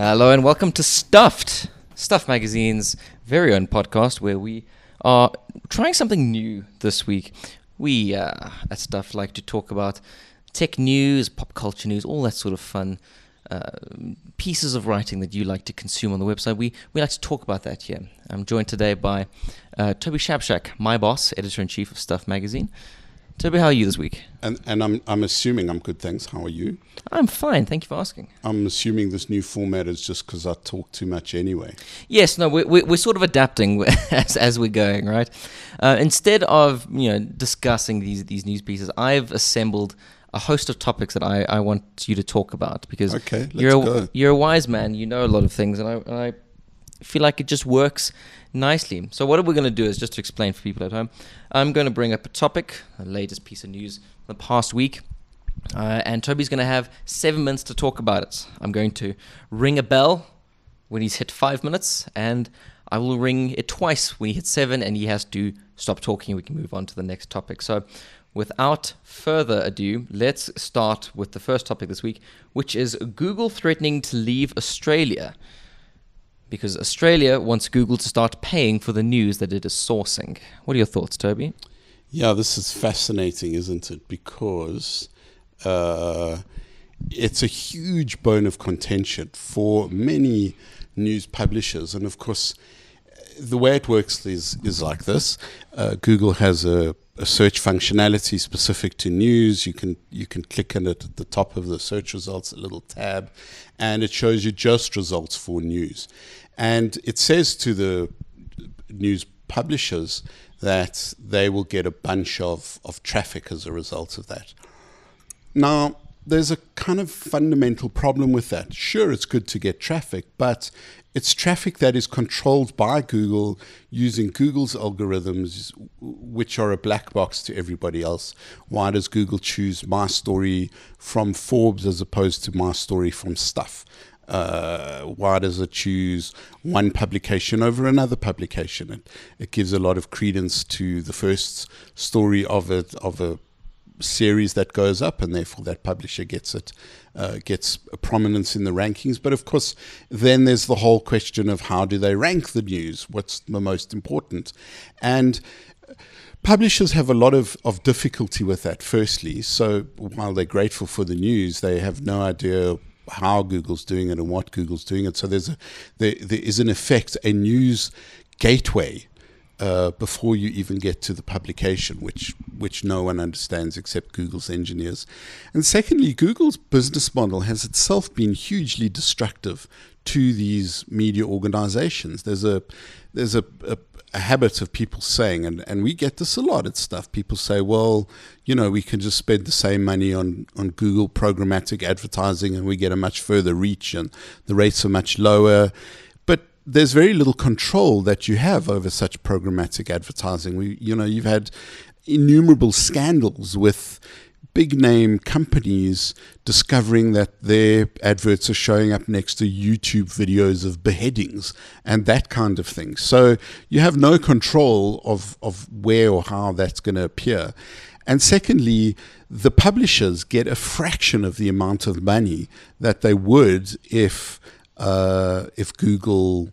Hello and welcome to Stuffed, Stuff Magazine's very own podcast where we are trying something new this week. We uh, at Stuff like to talk about tech news, pop culture news, all that sort of fun uh, pieces of writing that you like to consume on the website. We we like to talk about that here. I'm joined today by uh, Toby Shapshak, my boss, editor in chief of Stuff Magazine. Toby, how are you this week? And, and I'm, I'm assuming I'm good, thanks. How are you? I'm fine, thank you for asking. I'm assuming this new format is just because I talk too much anyway. Yes, no, we're, we're sort of adapting as, as we're going, right? Uh, instead of you know discussing these these news pieces, I've assembled a host of topics that I, I want you to talk about because okay, you're a, go. you're a wise man, you know a lot of things, and I, and I feel like it just works nicely. So what we're going to do is just to explain for people at home. I'm going to bring up a topic, the latest piece of news from the past week. Uh, and Toby's going to have seven minutes to talk about it. I'm going to ring a bell when he's hit five minutes, and I will ring it twice when he hits seven, and he has to stop talking. We can move on to the next topic. So, without further ado, let's start with the first topic this week, which is Google threatening to leave Australia because Australia wants Google to start paying for the news that it is sourcing. What are your thoughts, Toby? Yeah, this is fascinating, isn't it? Because uh, it's a huge bone of contention for many news publishers. And of course, the way it works is, is like this uh, Google has a, a, search functionality specific to news. You can, you can click on it at the top of the search results, a little tab, and it shows you just results for news. And it says to the news publishers that they will get a bunch of, of traffic as a result of that. Now, there's a kind of fundamental problem with that. Sure, it's good to get traffic, but it's traffic that is controlled by Google using Google's algorithms, which are a black box to everybody else. Why does Google choose my story from Forbes as opposed to my story from Stuff? Uh, why does it choose one publication over another publication? It, it gives a lot of credence to the first story of it of a series that goes up, and therefore that publisher gets it uh, gets a prominence in the rankings. But of course, then there's the whole question of how do they rank the news? What's the most important? And publishers have a lot of, of difficulty with that, firstly. So while they're grateful for the news, they have no idea how Google's doing it and what Google's doing it. So there's a, there, there is in effect a news gateway uh, before you even get to the publication, which which no one understands except Google's engineers. And secondly, Google's business model has itself been hugely destructive to these media organizations. There's a there's a, a, a, habit of people saying, and, and we get this a lot at stuff. People say, well, you know, we can just spend the same money on, on Google programmatic advertising and we get a much further reach and the rates are much lower. There's very little control that you have over such programmatic advertising. We, you know, you've had innumerable scandals with big name companies discovering that their adverts are showing up next to YouTube videos of beheadings and that kind of thing. So you have no control of, of where or how that's going to appear. And secondly, the publishers get a fraction of the amount of money that they would if uh, if Google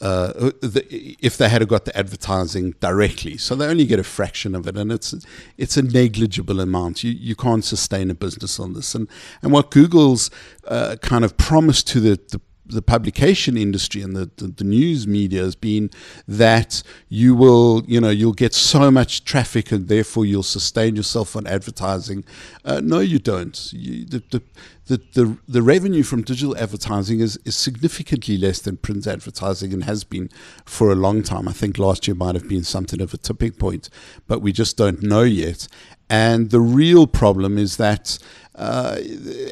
uh, if they had got the advertising directly. So they only get a fraction of it, and it's it's a negligible amount. You you can't sustain a business on this. And and what Google's uh, kind of promised to the, the the publication industry and the, the, the, news media has been that you will, you know, you'll get so much traffic and therefore you'll sustain yourself on advertising. Uh, no, you don't. You, the, the, the, the, the revenue from digital advertising is, is significantly less than print advertising and has been for a long time. I think last year might have been something of a tipping point, but we just don't know yet. And the real problem is that uh,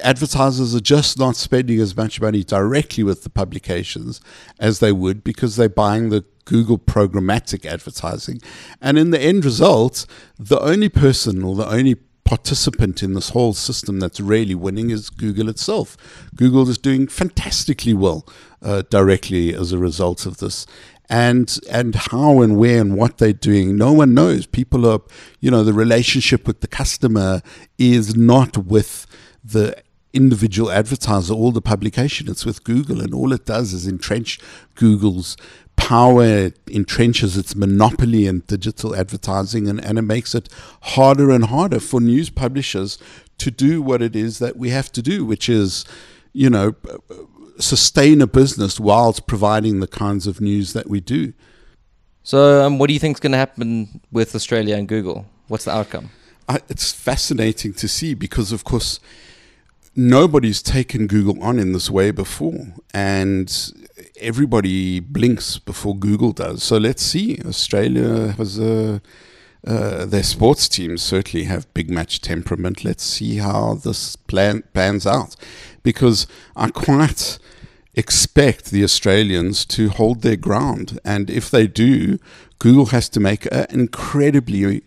advertisers are just not spending as much money directly with the publications as they would because they're buying the Google programmatic advertising. And in the end result, the only person or the only participant in this whole system that's really winning is Google itself. Google is doing fantastically well uh, directly as a result of this. And and how and where and what they're doing, no one knows. People are, you know, the relationship with the customer is not with the individual advertiser or the publication. It's with Google, and all it does is entrench Google's power, entrenches its monopoly in digital advertising, and, and it makes it harder and harder for news publishers to do what it is that we have to do, which is, you know, sustain a business whilst providing the kinds of news that we do. So, um, what do you think is going to happen with Australia and Google? What's the outcome? I, it's fascinating to see because, of course, nobody's taken Google on in this way before, and everybody blinks before Google does. So let's see. Australia has a uh, their sports teams certainly have big match temperament. Let's see how this plan pans out, because I quite expect the Australians to hold their ground, and if they do, Google has to make an incredibly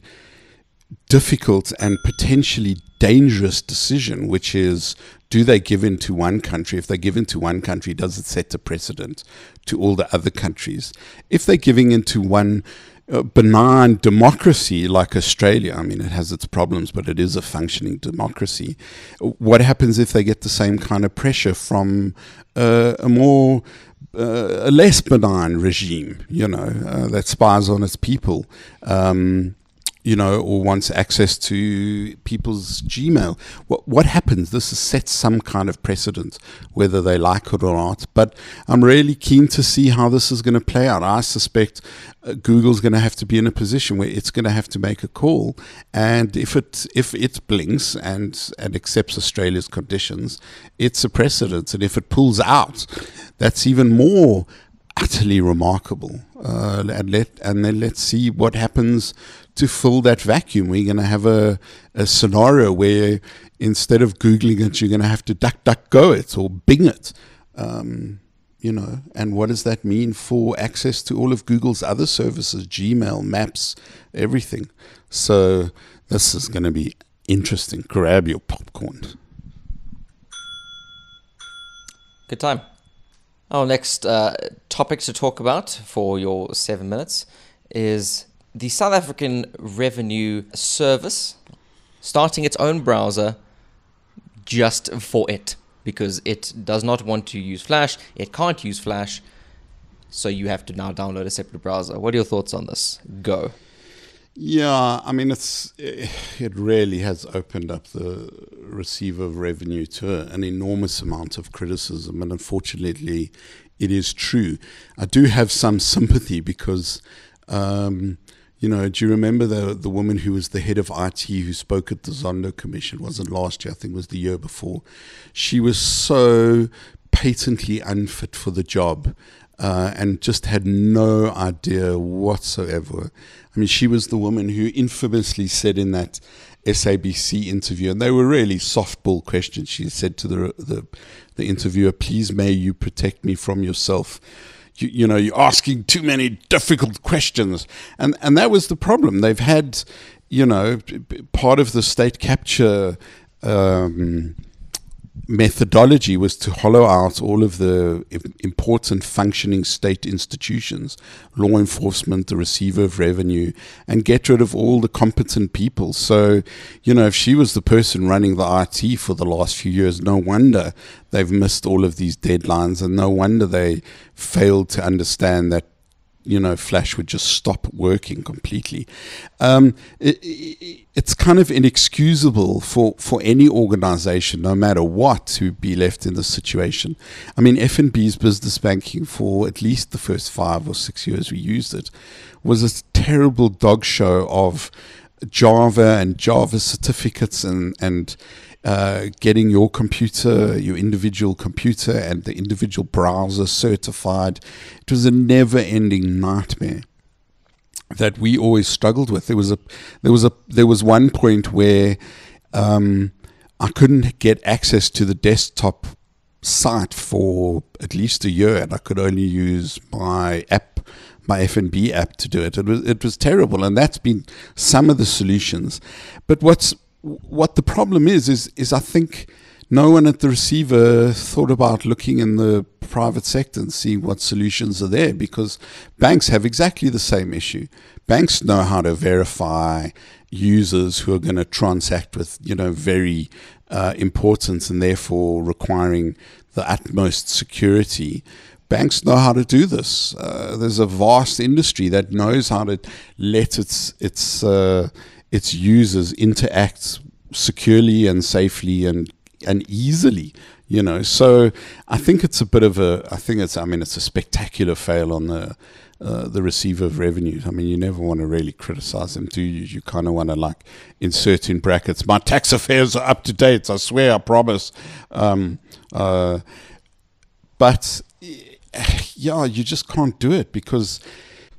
difficult and potentially dangerous decision, which is do they give in to one country? If they give in to one country, does it set a precedent to all the other countries? If they're giving into one benign democracy like Australia, I mean, it has its problems, but it is a functioning democracy. What happens if they get the same kind of pressure from uh, a more uh, a less benign regime, you know, uh, that spies on its people? Um, you know, or wants access to people's Gmail. What what happens? This sets some kind of precedent, whether they like it or not. But I'm really keen to see how this is going to play out. I suspect uh, Google's going to have to be in a position where it's going to have to make a call, and if it if it blinks and and accepts Australia's conditions, it's a precedent. And if it pulls out, that's even more utterly remarkable. Uh, and let and then let's see what happens to fill that vacuum. We're going to have a, a scenario where instead of googling it, you're going to have to duck duck go it or Bing it. Um, you know, and what does that mean for access to all of Google's other services, Gmail, Maps, everything? So this is going to be interesting. Grab your popcorn. Good time. Our next uh, topic to talk about for your seven minutes is the South African Revenue Service starting its own browser just for it because it does not want to use Flash, it can't use Flash, so you have to now download a separate browser. What are your thoughts on this? Go. Yeah, I mean it's it really has opened up the receiver of revenue to an enormous amount of criticism, and unfortunately, it is true. I do have some sympathy because, um, you know, do you remember the the woman who was the head of IT who spoke at the Zondo Commission? wasn't last year, I think it was the year before. She was so patently unfit for the job. Uh, and just had no idea whatsoever I mean, she was the woman who infamously said in that SABC interview, and they were really softball questions. She said to the the, the interviewer, "Please, may you protect me from yourself." You, you, know, you're asking too many difficult questions, and and that was the problem. They've had, you know, part of the state capture. Um, methodology was to hollow out all of the important functioning state institutions, law enforcement, the receiver of revenue, and get rid of all the competent people. So, you know, if she was the person running the IT for the last few years, no wonder they've missed all of these deadlines, and no wonder they failed to understand that you know, Flash would just stop working completely. Um, it, it, it's kind of inexcusable for, for any organization, no matter what, to be left in this situation. I mean, FNB's business banking for at least the first five or six years we used it was a terrible dog show of Java and Java certificates and, and uh, getting your computer, your individual computer, and the individual browser certified. It was a never-ending nightmare that we always struggled with. There was a there was a there was one point where um, I couldn't get access to the desktop site for at least a year, and I could only use my app, my FNB app, to do it. It was it was terrible, and that's been some of the solutions. But what's what the problem is is is I think no one at the receiver thought about looking in the private sector and seeing what solutions are there because banks have exactly the same issue. Banks know how to verify users who are going to transact with, you know, very uh, important and therefore requiring the utmost security. Banks know how to do this. Uh, there's a vast industry that knows how to let its its uh, its users interact securely and safely and and easily you know so i think it's a bit of a i think it's i mean it's a spectacular fail on the uh, the receiver of revenues. I mean, you never want to really criticize them, do you? You kind of want to like insert in brackets, my tax affairs are up to date. I swear, I promise. Um, uh, but yeah, you just can't do it because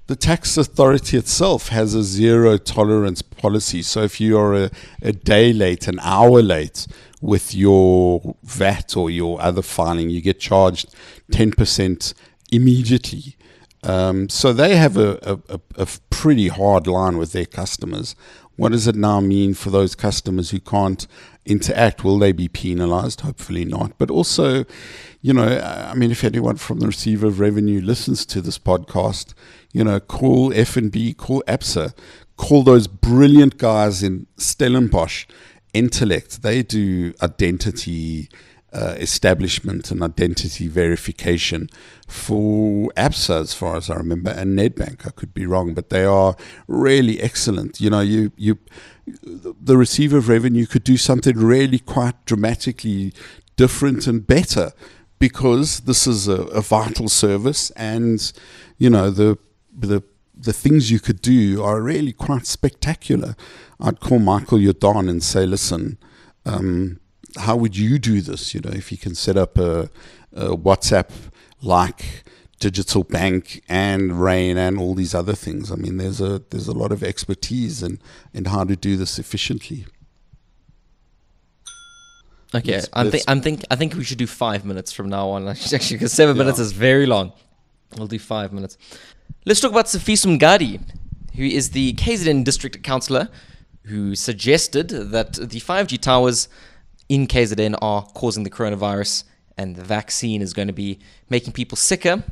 the tax authority itself has a zero tolerance policy. So if you are a, a day late, an hour late with your VAT or your other filing, you get charged 10% immediately. Um, so they have a, a, a, pretty hard line with their customers. What does it now mean for those customers who can't interact? Will they be penalized? Hopefully not. But also, you know, I mean, if anyone from the receiver of revenue listens to this podcast, you know, call FNB, call ABSA, call those brilliant guys in Stellenbosch, Intellect. They do identity uh, establishment and identity verification for ABSA, as far as I remember, and Nedbank. I could be wrong, but they are really excellent. You know, you you the receiver of revenue could do something really quite dramatically different and better because this is a, a vital service, and you know the the the things you could do are really quite spectacular. I'd call Michael Jordaan and say, listen. Um, how would you do this? You know, if you can set up a, a WhatsApp like digital bank and rain and all these other things. I mean, there's a there's a lot of expertise in in how to do this efficiently. Okay, let's, I'm, th- I'm think I think we should do five minutes from now on. Actually, because seven yeah. minutes is very long. We'll do five minutes. Let's talk about Sifiso Mgadi, who is the KZN district councillor, who suggested that the 5G towers in KZN are causing the coronavirus, and the vaccine is going to be making people sicker.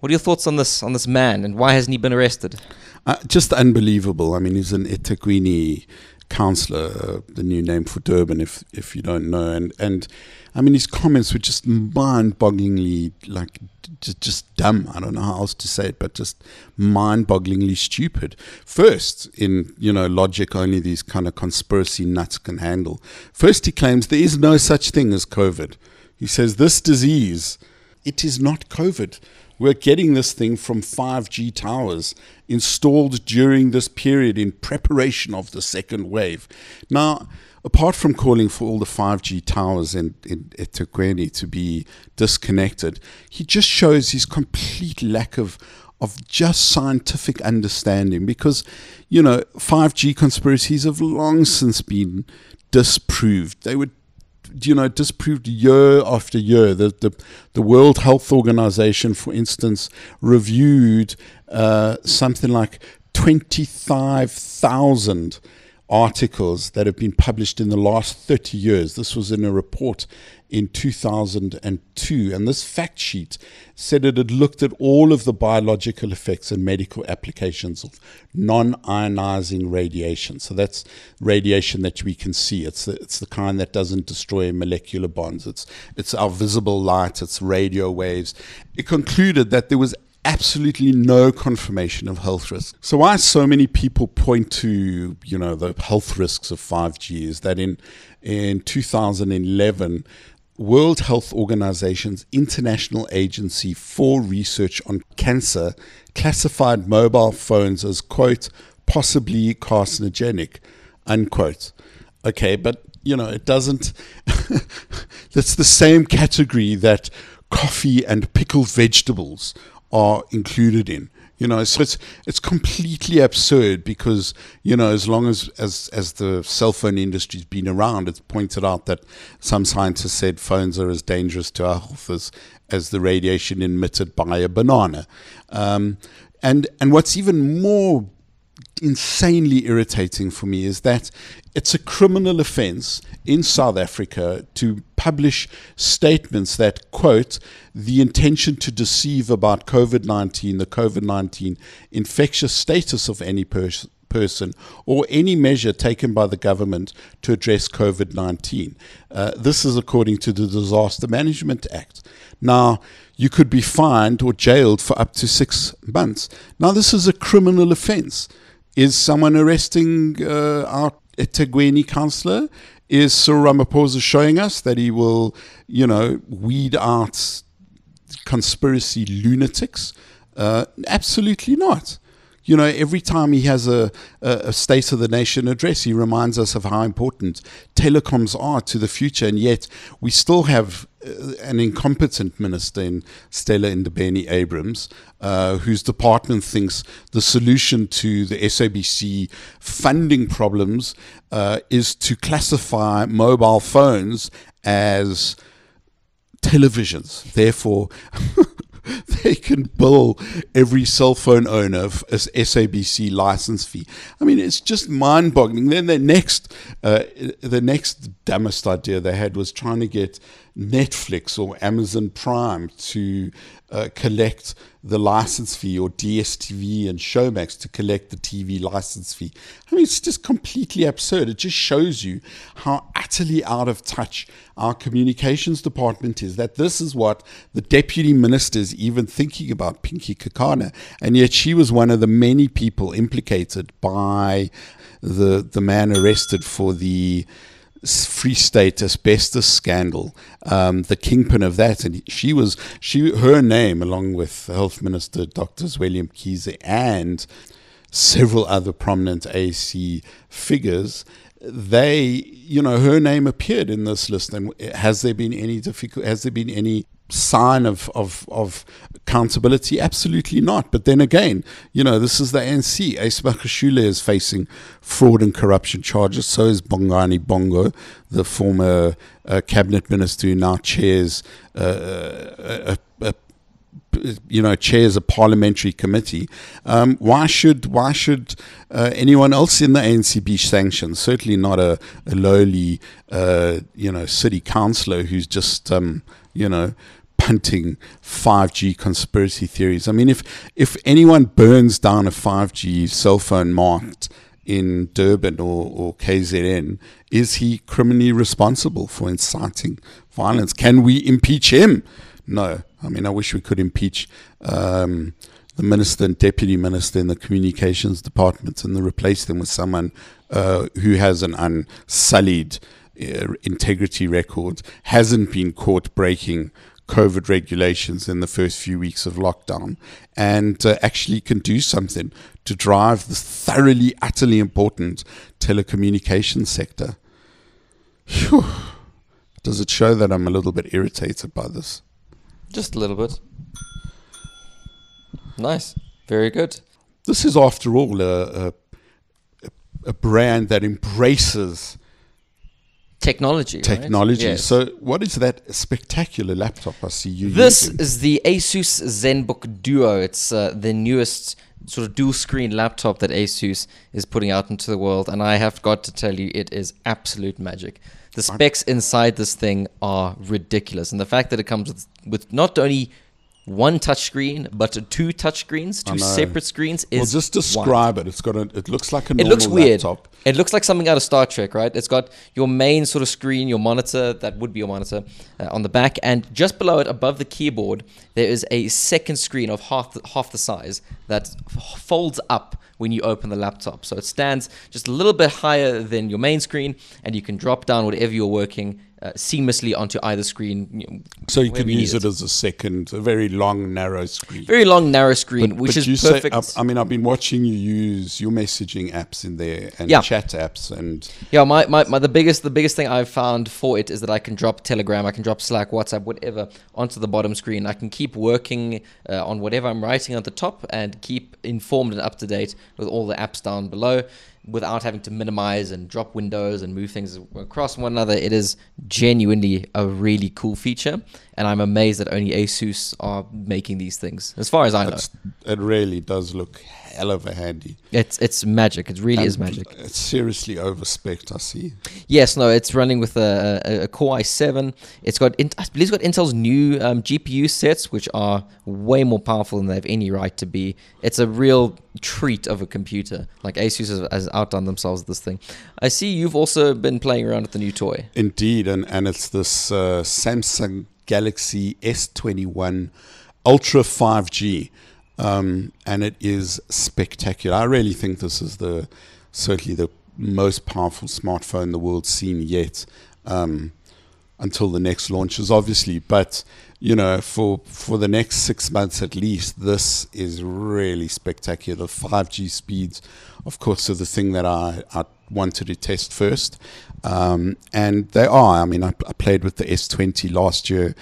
What are your thoughts on this on this man, and why hasn't he been arrested? Uh, just unbelievable. I mean, he's an eThekwini councillor, uh, the new name for Durban, if if you don't know, and and I mean his comments were just mind-bogglingly like just, just dumb. I don't know how else to say it, but just mind-bogglingly stupid. First, in you know logic, only these kind of conspiracy nuts can handle. First, he claims there is no such thing as COVID. He says this disease, it is not COVID. We're getting this thing from 5G towers installed during this period in preparation of the second wave. Now, apart from calling for all the 5G towers in, in eThekwini to be disconnected, he just shows his complete lack of of just scientific understanding because you know 5G conspiracies have long since been disproved. They were you know, disproved year after year. The, the, the World Health Organization, for instance, reviewed uh, something like 25,000 articles that have been published in the last 30 years. This was in a report in 2002. And this fact sheet said it had looked at all of the biological effects and medical applications of non ionizing radiation. So that's radiation that we can see. It's the, it's the kind that doesn't destroy molecular bonds. It's, it's our visible light, it's radio waves. It concluded that there was absolutely no confirmation of health risks. So why so many people point to, you know, the health risks of 5G is that in in 2011 World Health Organization's International Agency for Research on Cancer classified mobile phones as quote possibly carcinogenic unquote. Okay, but you know, it doesn't that's the same category that coffee and pickled vegetables are included in. You know, so it's it's completely absurd because you know as long as as as the cell phone industry's been around, it's pointed out that some scientists said phones are as dangerous to our health as as the radiation emitted by a banana. Um, and and what's even more insanely irritating for me is that it's a criminal offense in South Africa to publish statements that, quote, the intention to deceive about COVID 19, the COVID 19 infectious status of any pers- person or any measure taken by the government to address COVID 19. Uh, this is according to the Disaster Management Act. Now, you could be fined or jailed for up to six months. Now, this is a criminal offense. Is someone arresting uh, our eThekwini councillor? Is Cyril Ramaphosa showing us that he will, you know, weed out conspiracy lunatics? Uh, absolutely not. You know, every time he has a, a, State of the Nation address, he reminds us of how important telecoms are to the future. And yet, we still have an incompetent minister in Stella Ndabeni Abrahams, uh, whose department thinks the solution to the SABC funding problems uh, is to classify mobile phones as televisions. Therefore, they can bill every cell phone owner as SABC license fee. I mean, it's just mind-boggling. Then the next, uh, the next dumbest idea they had was trying to get Netflix or Amazon Prime to uh, collect the license fee or DSTV and Showmax to collect the TV license fee. I mean, it's just completely absurd. It just shows you how utterly out of touch our communications department is. That this is what the deputy minister is even thinking about, Pinky Kekana. And yet she was one of the many people implicated by the, the man arrested for the Free State asbestos scandal, um, the kingpin of that, and she was she her name along with Health Minister Dr. William Mkhize and several other prominent AC figures. They, you know, her name appeared in this list. And has there been any difficult? Has there been any sign of, of, of accountability? Absolutely not. But then again, you know, this is the ANC. Ace Magashule is facing fraud and corruption charges. So is Bongani Bongo, the former uh, cabinet minister who now chairs uh, a, a, you know chairs a parliamentary committee. Um, why should why should uh, anyone else in the ANC be sanctioned? Certainly not a, a lowly uh, you know city councillor who's just um, you know punting 5G conspiracy theories. I mean, if if anyone burns down a 5G cell phone marked in Durban or, or KZN, is he criminally responsible for inciting violence? Can we impeach him? No. I mean, I wish we could impeach um, the minister and deputy minister in the communications department and replace them with someone uh, who has an unsullied uh, integrity record, hasn't been caught breaking COVID regulations in the first few weeks of lockdown and uh, actually can do something to drive the thoroughly, utterly important telecommunications sector. Whew. Does it show that I'm a little bit irritated by this? Just a little bit. Nice. Very good. This is, after all, a, a, a brand that embraces technology. Technology. Right? Yes. So, what is that spectacular laptop I see you this using? is the Asus ZenBook Duo. It's uh, the newest sort of dual screen laptop that Asus is putting out into the world, and I have got to tell you, it is absolute magic. The specs inside this thing are ridiculous, and the fact that it comes with, with not only one touch screen, but two touch screens, two separate screens is. Well, just describe wild. it. It's got a. It looks like a. It looks weird. Laptop. It looks like something out of Star Trek, right? It's got your main sort of screen, your monitor that would be your monitor uh, on the back, and just below it, above the keyboard, there is a second screen of half the, half the size that folds up when you open the laptop. So it stands just a little bit higher than your main screen, and you can drop down whatever you're working uh, seamlessly onto either screen. You know, so you can use it. it. as a second, a very long, narrow screen. Very long, narrow screen, but, which but is perfect. Say, I, I, mean, I've been watching you use your messaging apps in there and yeah. chat apps, and yeah, my, my, my the biggest the biggest thing I've found for it is that I can drop Telegram, I can drop Slack, WhatsApp, whatever onto the bottom screen. I can keep working uh, on whatever I'm writing at the top and keep informed and up to date with all the apps down below without having to minimize and drop windows and move things across one another. It is genuinely a really cool feature, and I'm amazed that only ASUS are making these things, as far as I know. it really does look hell of a handy. It's it's magic. It really is magic. It's seriously over spec I see. Yes, no, it's running with a, a, a Core i7. It's got, I believe, it's got Intel's new um, GPU sets, which are way more powerful than they have any right to be. It's a real treat of a computer. Like Asus has, has outdone themselves with this thing. I see you've also been playing around with the new toy. Indeed, and, and it's this uh, Samsung Galaxy S21 Ultra 5G, um, and it is spectacular. I really think this is the certainly the most powerful smartphone the world's seen yet. Um, until the next launches, obviously. But you know, for for the next six months at least, this is really spectacular. Five G speeds, of course, are the thing that I, I wanted to test first, um, and they are. I mean, I, I played with the S twenty last year.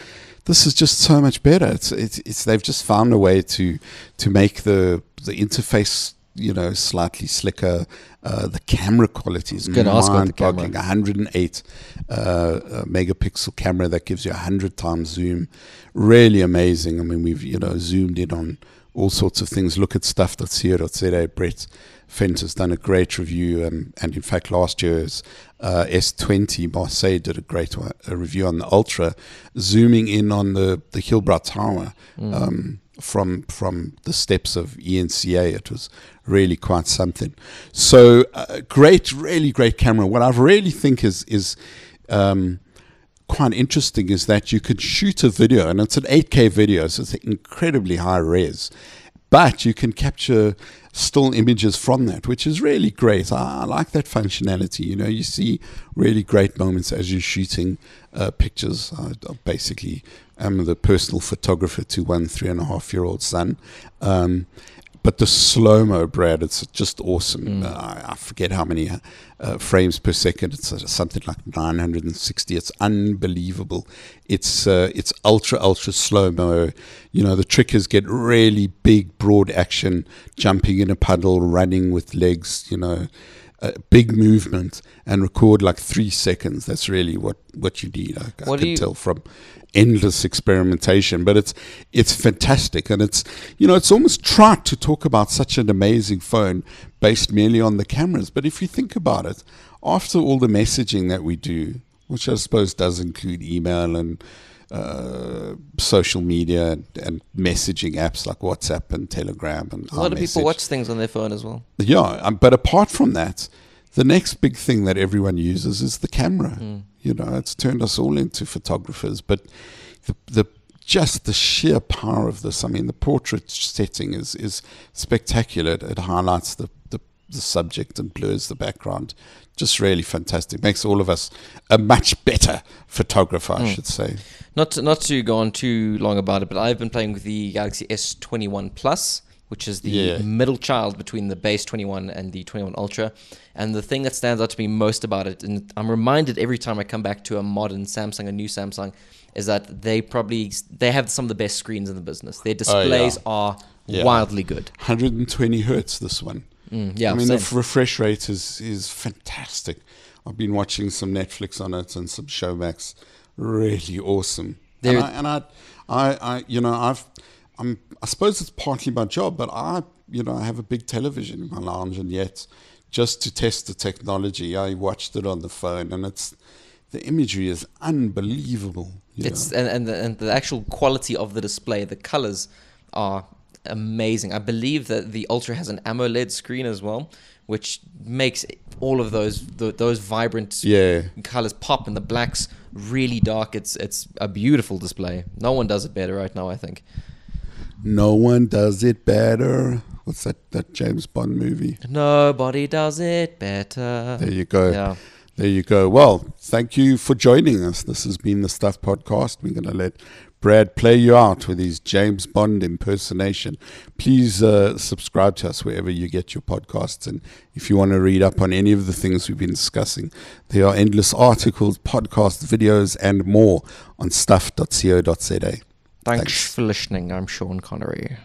This is just so much better. It's, it's it's they've just found a way to to make the the interface you know slightly slicker. Uh, the camera quality is Good, ask about the mind-boggling. 108 uh, uh, megapixel camera that gives you 100 times zoom. Really amazing. I mean, we've you know zoomed in on all sorts of things. Look at stuff.co.za. Brett Fent has done a great review, um, and in fact, last year's uh, S20 Marseille did a great one, a review on the Ultra, zooming in on the the Hillbrow Tower. Um, from from the steps of ENCA. It was really quite something. So uh, great, really great camera. What I really think is is um, quite interesting is that you could shoot a video, and it's an 8K video, so it's incredibly high res, but you can capture still images from that, which is really great. I, I like that functionality. You know, you see really great moments as you're shooting uh, pictures. I, basically am the personal photographer to one three and a half year old son. Um, but the slow mo, Brad, it's just awesome. Uh, I, forget how many uh, frames per second. It's uh, something like 960. It's unbelievable. It's uh, it's ultra ultra slow mo. You know the trick is get really big broad action, jumping in a puddle, running with legs. You know, uh, big movement, and record like three seconds. That's really what what you need. I, I can you- tell from endless experimentation, but it's it's fantastic, and it's you know it's almost trite to talk about such an amazing phone based merely on the cameras. But if you think about it, after all the messaging that we do, which I suppose does include email and uh, social media and, and messaging apps like WhatsApp and Telegram and A lot of people watch things on their phone as well. Yeah, um, but apart from that, the next big thing that everyone uses is the camera. Hmm. You know, it's turned us all into photographers. But the the just the sheer power of this. I mean, the portrait setting is is spectacular. It, it highlights the, the the subject and blurs the background. Just really fantastic. Makes all of us a much better photographer, I hmm. should say. Not to, not to go on too long about it, but I've been playing with the Galaxy S21 Plus, which is the Yeah. middle child between the base 21 and the 21 Ultra. And the thing that stands out to me most about it, and I'm reminded every time I come back to a modern Samsung, a new Samsung, is that they probably they have some of the best screens in the business. Their displays are Yeah. wildly good. 120 hertz. This one. Mm, yeah, I mean, the same. f- refresh rate is is fantastic. I've been watching some Netflix on it and some Showmax. Really awesome. There- and I, and I, I, I, you know, I've, I'm, I suppose it's partly my job, but I, you know, I have a big television in my lounge, and yet, just to test the technology, I watched it on the phone, and it's, the imagery is unbelievable. It's know. and and the, and the actual quality of the display, the colors are amazing. I believe that the Ultra has an AMOLED screen as well, which makes all of those th those vibrant yeah. colors pop, and the blacks really dark. It's it's a beautiful display. No one does it better right now. I think. No one does it better. What's that? That James Bond movie? Nobody does it better. There you go. Yeah. There you go. Well, thank you for joining us. This has been the Stuff Podcast. We're going to let Brad play you out with his James Bond impersonation. Please uh, subscribe to us wherever you get your podcasts. And if you want to read up on any of the things we've been discussing, there are endless articles, podcasts, videos, and more on stuff.co.za. Thanks, Thanks. for listening. I'm Sean Connery.